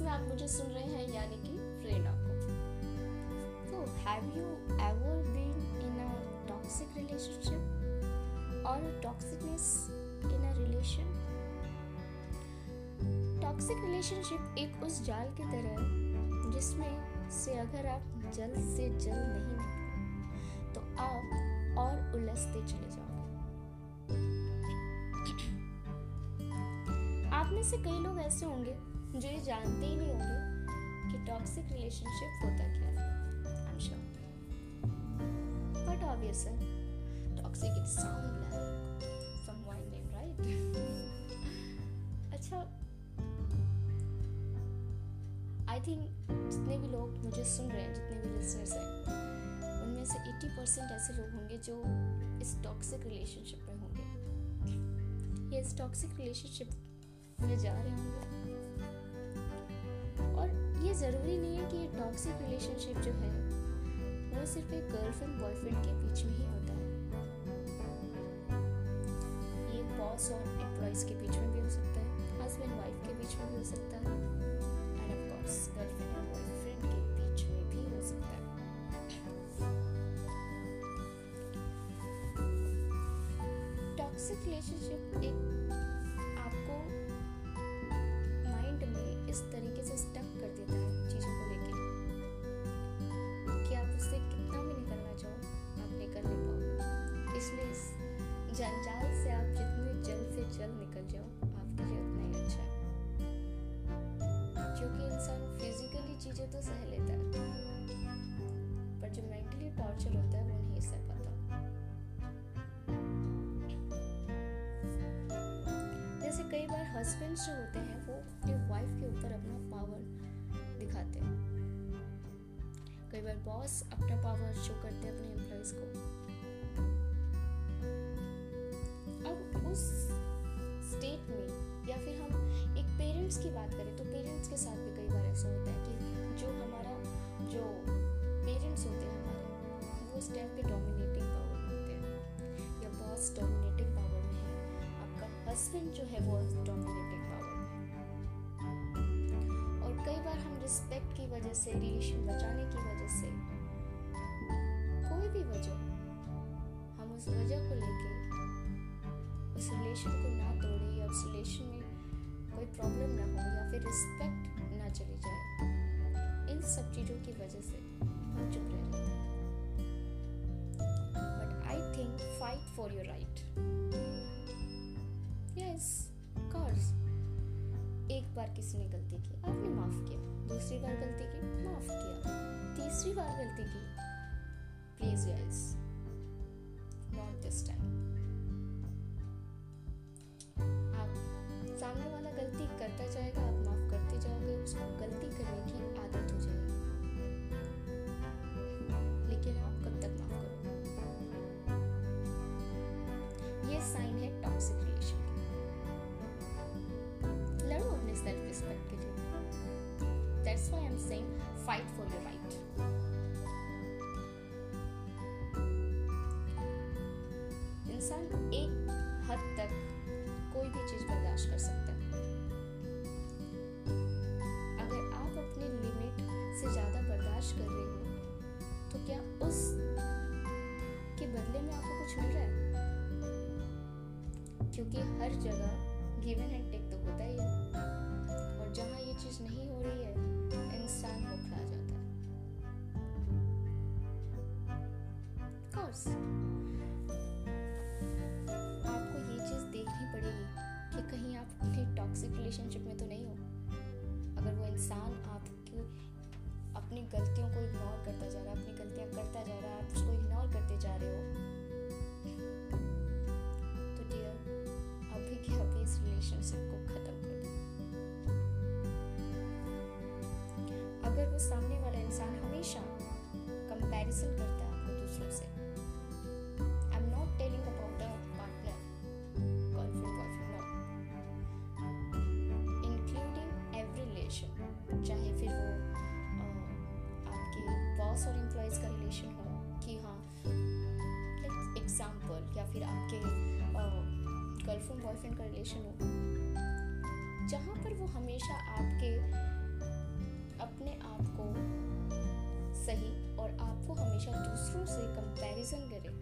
जिसमें आप मुझे सुन रहे हैं, यानी कि प्रेरणा को तो have you ever been in a toxic relationship और toxicness in a relation toxic relationship एक उस जाल की तरह है, जिसमें से अगर आप जल्द से जल्द नहीं निकले तो आप और उलझते चले जाओ आप में से कई लोग ऐसे होंगे जो ये जानते ही नहीं होंगे कि टॉक्सिक रिलेशनशिप होता क्या है। I am sure but obvious है toxic it sound like some name right अच्छा आई थिंक जितने भी लोग मुझे सुन रहे हैं, जितने भी लिसनर्स हैं, उनमें से 80 परसेंट ऐसे लोग होंगे जो इस टॉक्सिक रिलेशनशिप में होंगे। ये इस टॉक्सिक रिलेशनशिप में जा रहे होंगे। ये ज़रूरी नहीं है कि ये टॉक्सिक रिलेशनशिप जो है, वो सिर्फ़ एक गर्लफ्रेंड बॉयफ्रेंड के बीच में ही होता है। ये बॉस और एम्प्लॉयज़ के बीच में भी हो सकता है हस्बैंड वाइफ के बीच में भी हो सकता है एंड ऑफ़ कोर्स गर्लफ्रेंड और बॉयफ्रेंड के बीच में भी हो सकता है। टॉक्सिक रिलेशनशिप एक जंजाल से आप जितने जल्द से जल्द निकल जाओ, आपके लिए उतना ही अच्छा है। क्योंकि इंसान फिजिकली चीज़ें तो सह लेता है। पर जो मेंटली टॉर्चर होता है, वो नहीं सह पाता। जैसे कई बार हस्बैंड्स जो होते हैं, वो अपनी वाइफ के ऊपर अपना पावर दिखाते हैं। कई बार बॉस अपना पावर शो करते हैं अपने एम्प्लॉयज़ को। उस स्टेट में, या फिर हम एक पेरेंट्स की बात करें तो पेरेंट्स के साथ भी कई बार ऐसा होता है कि जो हमारा, जो पेरेंट्स होते हैं हमारे, वो उस टाइम पे डोमिनेटिंग पावर में होते हैं, या बॉस डोमिनेटिंग पावर में है, आपका हस्बैंड जो है वो डोमिनेटिंग पावर में और कई बार हम रिस्पेक्ट की वजह से रिलेशन बचाने प्रॉब्लम ना हो या फिर रिस्पेक्ट ना चली जाए, इन सब चीज़ों की वजह से हम चुप रह जाते but I think fight for your right yes course एक बार किसी ने गलती की, आपने माफ़ किया। दूसरी बार गलती की, माफ़ किया। तीसरी बार गलती की please guys not this time जाएगा, आप माफ़ करते जाओगे, उसको गलती करने की आदत हो जाएगी। लेकिन आप कब तक माफ़ करोगे? ये साइन है टॉक्सिक रिलेशन लड़ो अपने सेल्फ रिस्पेक्ट के लिए। That's why I am saying fight for your right इंसान बदले में आपको कुछ मिल रहा है? क्योंकि हर जगह गिवन एंड टेक तो होता ही है। और जहाँ ये चीज़ नहीं हो रही है, इंसान बौखला जाता है। कोर्स आपको ये चीज़ देखनी पड़ेगी कि कहीं आप अपनी टॉक्सिक रिलेशनशिप में तो नहीं हो। अगर वो इंसान आपकी, अपनी गलतियों को इग्नोर करता जा रहा है, अपनी गलतियाँ करता जा रहा है, आप उसको इग्नोर करते बॉस का रिलेशन हो कि हाँ लाइक एग्ज़ाम्पल या फिर आपके गर्लफ्रेंड बॉयफ्रेंड का रिलेशन हो, जहाँ पर वो हमेशा आपके अपने आप को सही और आपको हमेशा दूसरों से कंपैरिजन करे,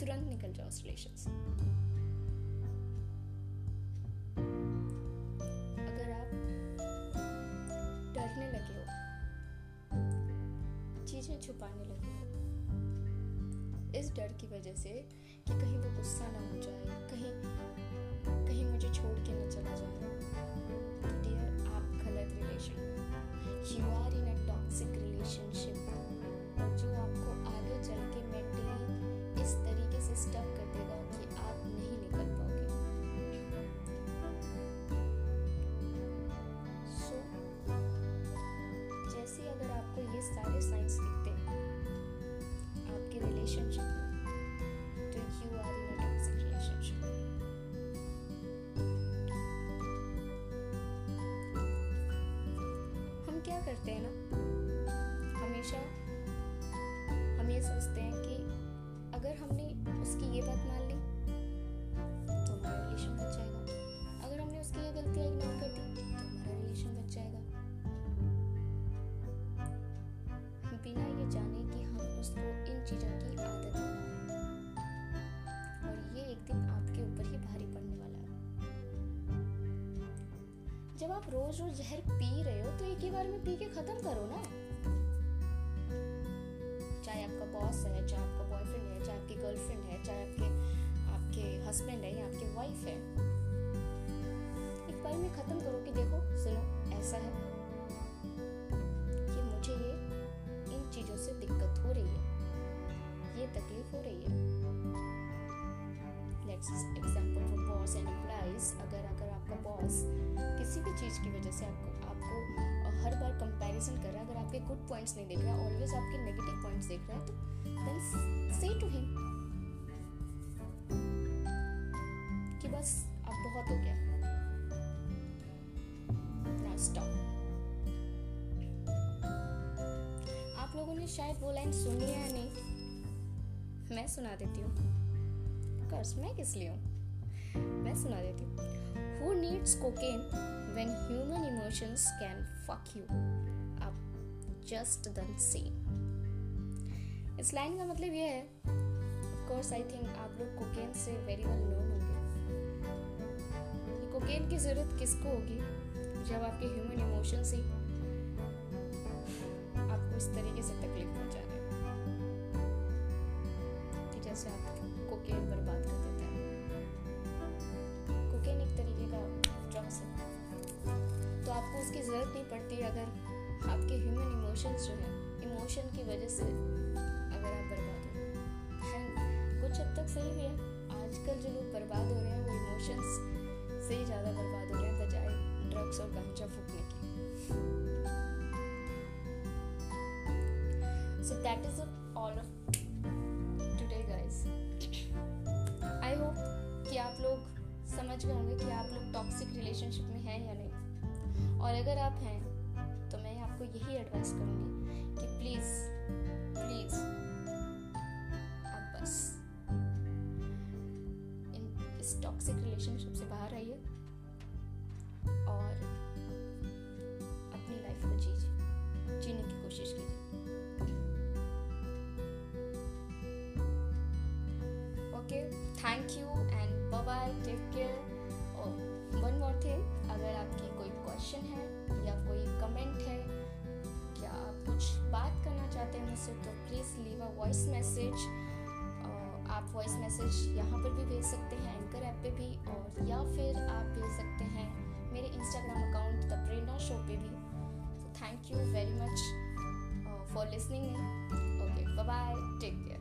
तुरंत निकल जाओ उस रिलेशन से। चीज़ें छुपाने लगे इस डर की वजह से कि कहीं वो गुस्सा ना हो जाए, कहीं कहीं मुझे छोड़ के ना चला जाए। तो डियर आप गलत रिलेशन यू आर आपके जब आप रोज रोज जहर पी रहे हो तो एक ही बार में पी के खत्म करो ना। चाहे आपका बॉस है, चाहे आपका बॉयफ्रेंड है, चाहे आपकी गर्लफ्रेंड है, चाहे आपके आपके हस्बैंड है, या आपके वाइफ है। एक बार में खत्म करो कि देखो, सुनो, ऐसा है कि मुझे ये, इन चीज़ों से दिक्कत हो रही है। ये तकलीफ़ हो रही है। Let's example for boss and employees अगर अगर आपका बॉस किसी चीज़ की वजह से आपको आपको हर बार कंपैरिजन कर रहा है। अगर आपके गुड पॉइंट्स नहीं देख रहा है ऑलवेज आपके नेगेटिव पॉइंट्स देख रहा है तो देन से टू हिम कि बस अब बहुत हो गया। नाउ स्टॉप आप लोगों ने शायद वो लाइन सुनी है या नहीं? मैं सुना देती हूँ। कोर्स मैं किस लिए हूँ? मैं सुना देती हूँ। Who needs cocaine when human emotions can fuck you आप जस्ट डन सी इस लाइन का मतलब ये है कोर्स आई थिंक आप लोग कोकेन से वेरी वेल नोन होंगे। कोकेन की ज़रूरत किसको होगी? जब आपके ह्यूमन इमोशंस ही आपको इस तरीके से तकलीफ़ पहुँचा रहे हैं जैसे आप कोकेन बर्बाद कर देता उसकी ज़रूरत नहीं पड़ती अगर आपके ह्यूमन इमोशंस जो है इमोशन की वजह से अगर आप बर्बाद हो एंड कुछ हद तक सही भी है। आजकल जो लोग बर्बाद हो रहे हैं, वो इमोशंस से ही ज़्यादा बर्बाद हो रहे हैं, बजाय ड्रग्स और गांजा फूकने की। So that is all of I hope कि आप लोग समझ गए होंगे कि आप लोग टॉक्सिक रिलेशनशिप में हैं या नहीं। और अगर आप हैं तो मैं आपको यही एडवाइस करूँगी कि प्लीज़ प्लीज़ आप बस इन इस टॉक्सिक रिलेशनशिप से बाहर आइए और अपनी लाइफ को जीजिए, जीने की कोशिश कीजिए। Okay thank you and bye bye take care और वन मोर थिंग अगर आपकी क्वेश्चन है, या कोई कमेंट है या आप कुछ बात करना चाहते हैं मुझसे तो please leave a voice message आप वॉइस मैसेज यहाँ पर भी भेज सकते हैं एंकर ऐप पे भी, और या फिर आप भेज सकते हैं मेरे Instagram account the Prerna show पे भी. Thank you very much for listening okay bye take care